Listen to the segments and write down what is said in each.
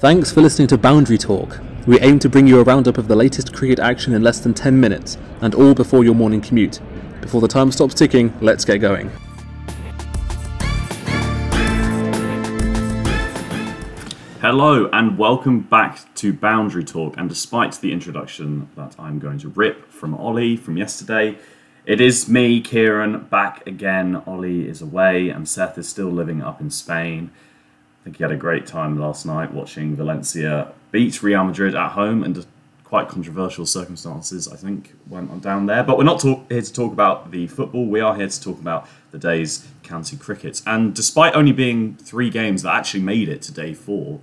Thanks for listening to Boundary Talk. We aim to bring you a roundup of the latest cricket action in less than 10 minutes, and all before your morning commute. Before the time stops ticking, let's get going. Hello and welcome back to Boundary Talk. And despite the introduction that I'm going to rip from Ollie from yesterday, it is me, Kieran, back again. Ollie is away and Seth is still living up in Spain. Think he had a great time last night watching Valencia beat Real Madrid at home and quite controversial circumstances, I think, went on down there. But we're not talk- here to talk about the football. We are here to talk about the day's county cricket. And despite only being three games that actually made it to day four,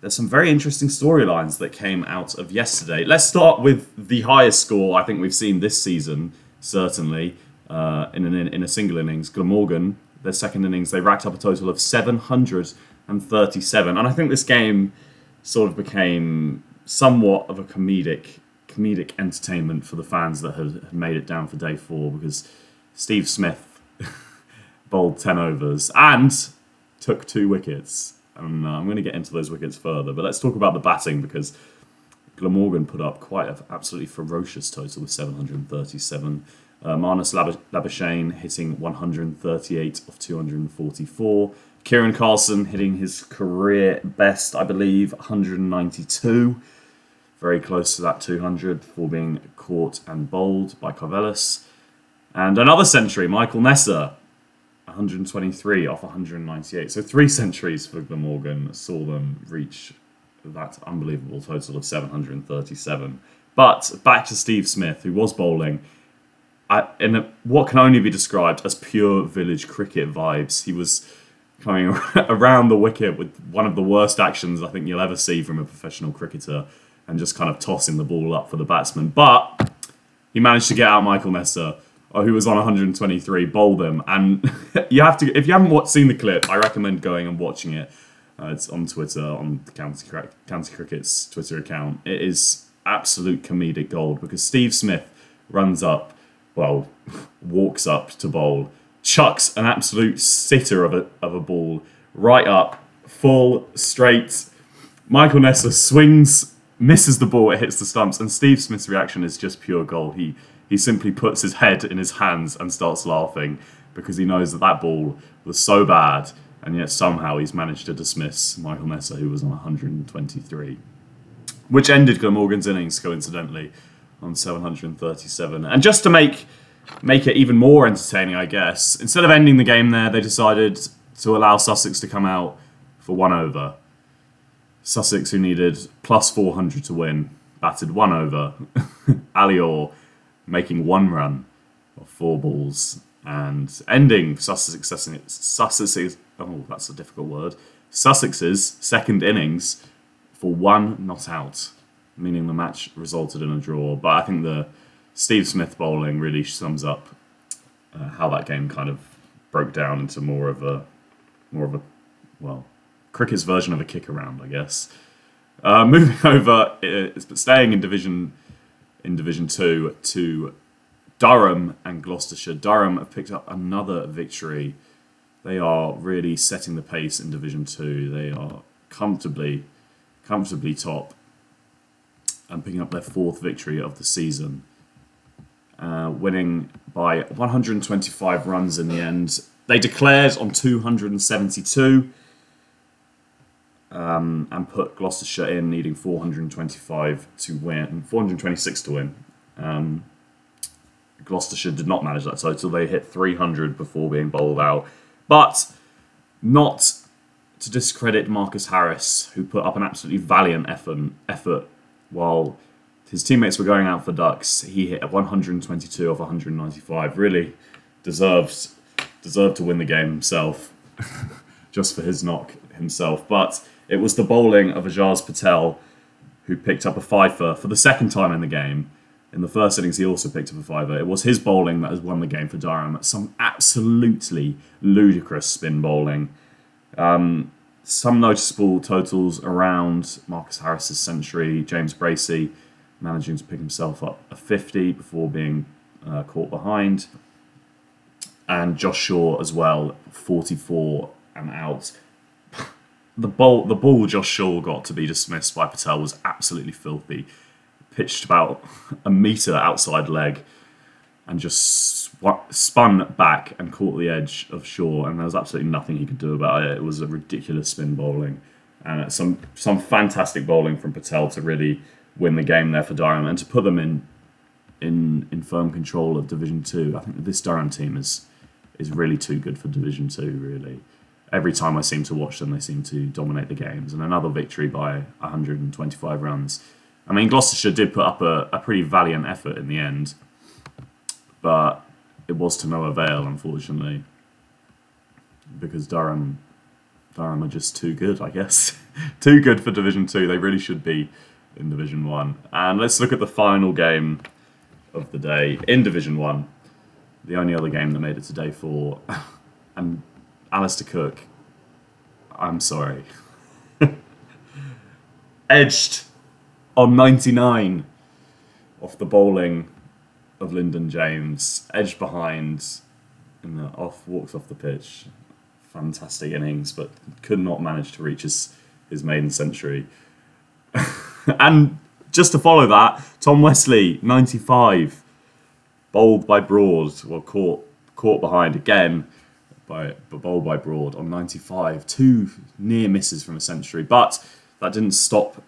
there's some very interesting storylines that came out of yesterday. Let's start with the highest score I think we've seen this season, certainly, uh, in, an, in a single innings. Glamorgan, their second innings, they racked up a total of 737. And 37. And I think this game sort of became somewhat of a comedic comedic entertainment for the fans that had, had made it down for day four because Steve Smith bowled 10 overs and took two wickets. And uh, I'm going to get into those wickets further, but let's talk about the batting because Glamorgan put up quite an absolutely ferocious total with 737. Uh, Marnus Labuschagne hitting 138 of 244. Kiran Carlson hitting his career best, I believe, 192. Very close to that 200 for being caught and bowled by Karvelas. And another century, Michael Neser, 123 off 198. So three centuries for Glamorgan saw them reach that unbelievable total of 737. But back to Steve Smith, who was bowling in what can only be described as pure village cricket vibes. He was coming around the wicket with one of the worst actions I think you'll ever see from a professional cricketer and just kind of tossing the ball up for the batsman. But he managed to get out Michael Neser, uh, who was on 123, bowled him. And you have to, if you haven't seen the clip, I recommend going and watching it. Uh, it's on Twitter, on the County, County Cricket's Twitter account. It is absolute comedic gold because Steve Smith runs up, well, walks up to bowl chucks an absolute sitter of a, of a ball right up, full, straight. Michael Neser swings, misses the ball, it hits the stumps, and Steve Smith's reaction is just pure gold. He he simply puts his head in his hands and starts laughing because he knows that that ball was so bad, and yet somehow he's managed to dismiss Michael Neser, who was on 123, which ended Glamorgan's innings coincidentally on 737. And just to make make it even more entertaining, I guess. Instead of ending the game there, they decided to allow Sussex to come out for one over. Sussex, who needed plus 400 to win, batted one over. Ali Orr making one run of four balls and ending Sussex, Sussex's, oh, that's a difficult word, Sussex's second innings for one not out, meaning the match resulted in a draw. But I think the Steve Smith bowling really sums up uh, how that game kind of broke down into more of a more of a well cricket's version of a kick around, I guess. Uh, moving over, uh, staying in division in Division Two to Durham and Gloucestershire. Durham have picked up another victory. They are really setting the pace in Division Two. They are comfortably, comfortably top, and picking up their fourth victory of the season uh, winning by 125 runs in the end. They declared on 272 um, and put Gloucestershire in, needing 425 to win, 426 to win. Um, Gloucestershire did not manage that total. They hit 300 before being bowled out. But not to discredit Marcus Harris, who put up an absolutely valiant effort, effort while his teammates were going out for ducks. He hit 122 off 195. Really deserved deserved to win the game himself, just for his knock himself. But it was the bowling of Ajaz Patel who picked up a fifer for the second time in the game. In the first innings, he also picked up a fiver. It was his bowling that has won the game for Durham. Some absolutely ludicrous spin bowling. Um, some noticeable totals around Marcus Harris's century, James Bracey managing to pick himself up a 50 before being uh, caught behind. And Josh Shaw as well, 44 and out. the ball the ball Josh Shaw got to be dismissed by Patel was absolutely filthy. Pitched about a meter outside leg, and just spun back and caught the edge of Shaw, and there was absolutely nothing he could do about it. It was a ridiculous spin bowling, and some some fantastic bowling from Patel to really win the game there for Durham and to put them in in in firm control of Division Two. I think this Durham team is is really too good for Division Two. Really, every time I seem to watch them, they seem to dominate the games. And another victory by 125 runs. I mean, Gloucestershire did put up a, a pretty valiant effort in the end, but it was to no avail, unfortunately, because Durham Durham are just too good, I guess. too good for Division Two. They really should be in Division One. And let's look at the final game of the day in Division One. The only other game that made it to day four. and Alastair Cook, I'm sorry. Edged on 99 off the bowling of Lyndon James. Edged behind and off walks off the pitch. Fantastic innings, but could not manage to reach his, his maiden century. and just to follow that, Tom Westley, 95, bowled by Broad, well, caught caught behind again by bowled by Broad on 95. Two near misses from a century, but that didn't stop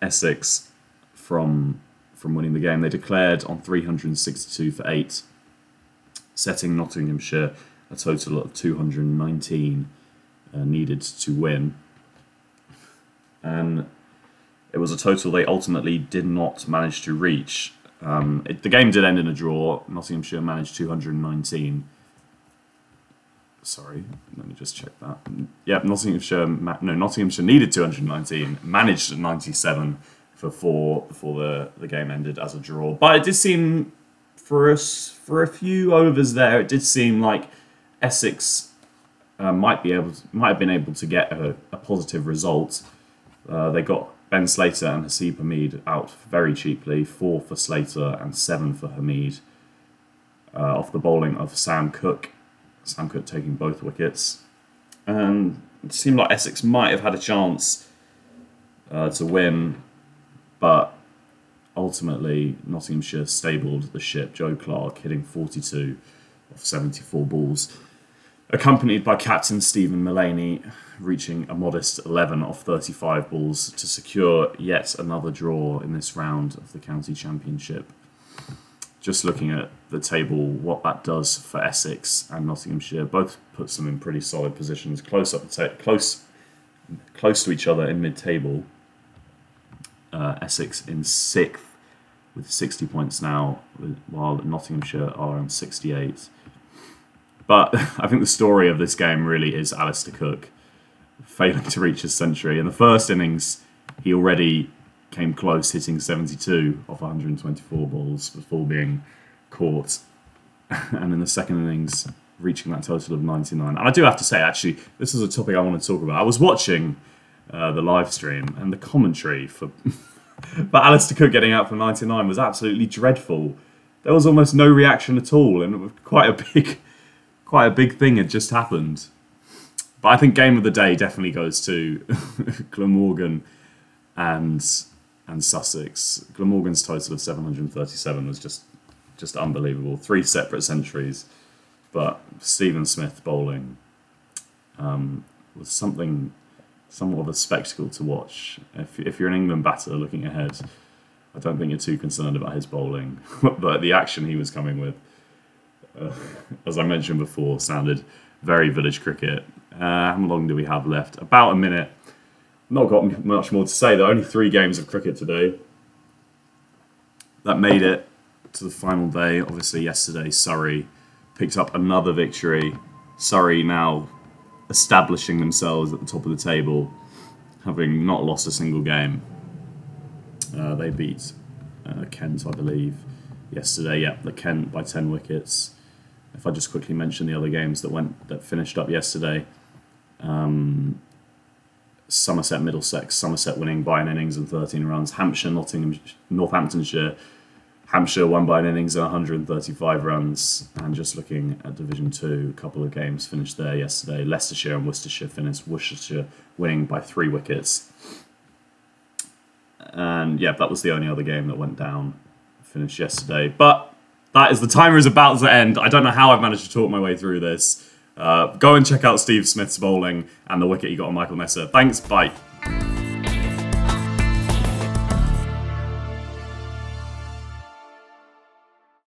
Essex from from winning the game. They declared on 362 for eight, setting Nottinghamshire a total of 219 uh, needed to win. And it was a total they ultimately did not manage to reach. Um, it, the game did end in a draw. Nottinghamshire managed 219. Sorry, let me just check that. Yeah, Nottinghamshire. No, Nottinghamshire needed 219, managed 97 for four before the, the game ended as a draw. But it did seem for us for a few overs there, it did seem like Essex uh, might be able to, might have been able to get a, a positive result. Uh, they got Ben Slater and Haseeb Hameed out very cheaply, four for Slater and seven for Hameed. Uh, off the bowling of Sam Cook, Sam Cook taking both wickets, and it seemed like Essex might have had a chance uh, to win, but ultimately Nottinghamshire stabled the ship. Joe Clarke hitting 42 of 74 balls, accompanied by captain Steven Mullaney reaching a modest 11 off 35 balls to secure yet another draw in this round of the county championship. Just looking at the table, what that does for Essex and Nottinghamshire, both puts them in pretty solid positions, close up, ta- close, close to each other in mid-table. Uh, Essex in sixth with 60 points now, while Nottinghamshire are on 68. But I think the story of this game really is Alastair Cook failing to reach his century. In the first innings, he already came close, hitting 72 off 124 balls before being caught. and in the second innings, reaching that total of 99. And I do have to say, actually, this is a topic I want to talk about. I was watching uh, the live stream, and the commentary for for Alastair Cook getting out for 99 was absolutely dreadful. There was almost no reaction at all, and quite a big, quite a big thing had just happened. But I think game of the day definitely goes to Glamorgan and and Sussex. Glamorgan's total of 737 was just just unbelievable. Three separate centuries, but Steven Smith bowling um, was something somewhat of a spectacle to watch. If if you're an England batter looking ahead, I don't think you're too concerned about his bowling, but the action he was coming with, uh, as I mentioned before, sounded very village cricket uh, how long do we have left? About a minute. Not got much more to say. There are only three games of cricket today. That made it to the final day. Obviously, yesterday, Surrey picked up another victory. Surrey now establishing themselves at the top of the table, having not lost a single game. Uh, they beat uh, Kent, I believe, yesterday. Yeah, the Kent by 10 wickets. If I just quickly mention the other games that went that finished up yesterday, um, Somerset, Middlesex, Somerset winning by an innings and 13 runs. Hampshire, Nottingham, Northamptonshire Hampshire won by an innings and 135 runs. And just looking at Division 2, a couple of games finished there yesterday. Leicestershire and Worcestershire finished, Worcestershire winning by three wickets. And yeah, that was the only other game that went down, finished yesterday. But that is the timer is about to end. I don't know how I've managed to talk my way through this. Uh, go and check out Steve Smith's bowling and the wicket he got on Michael Neser. Thanks, bye.